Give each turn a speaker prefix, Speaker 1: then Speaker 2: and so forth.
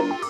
Speaker 1: you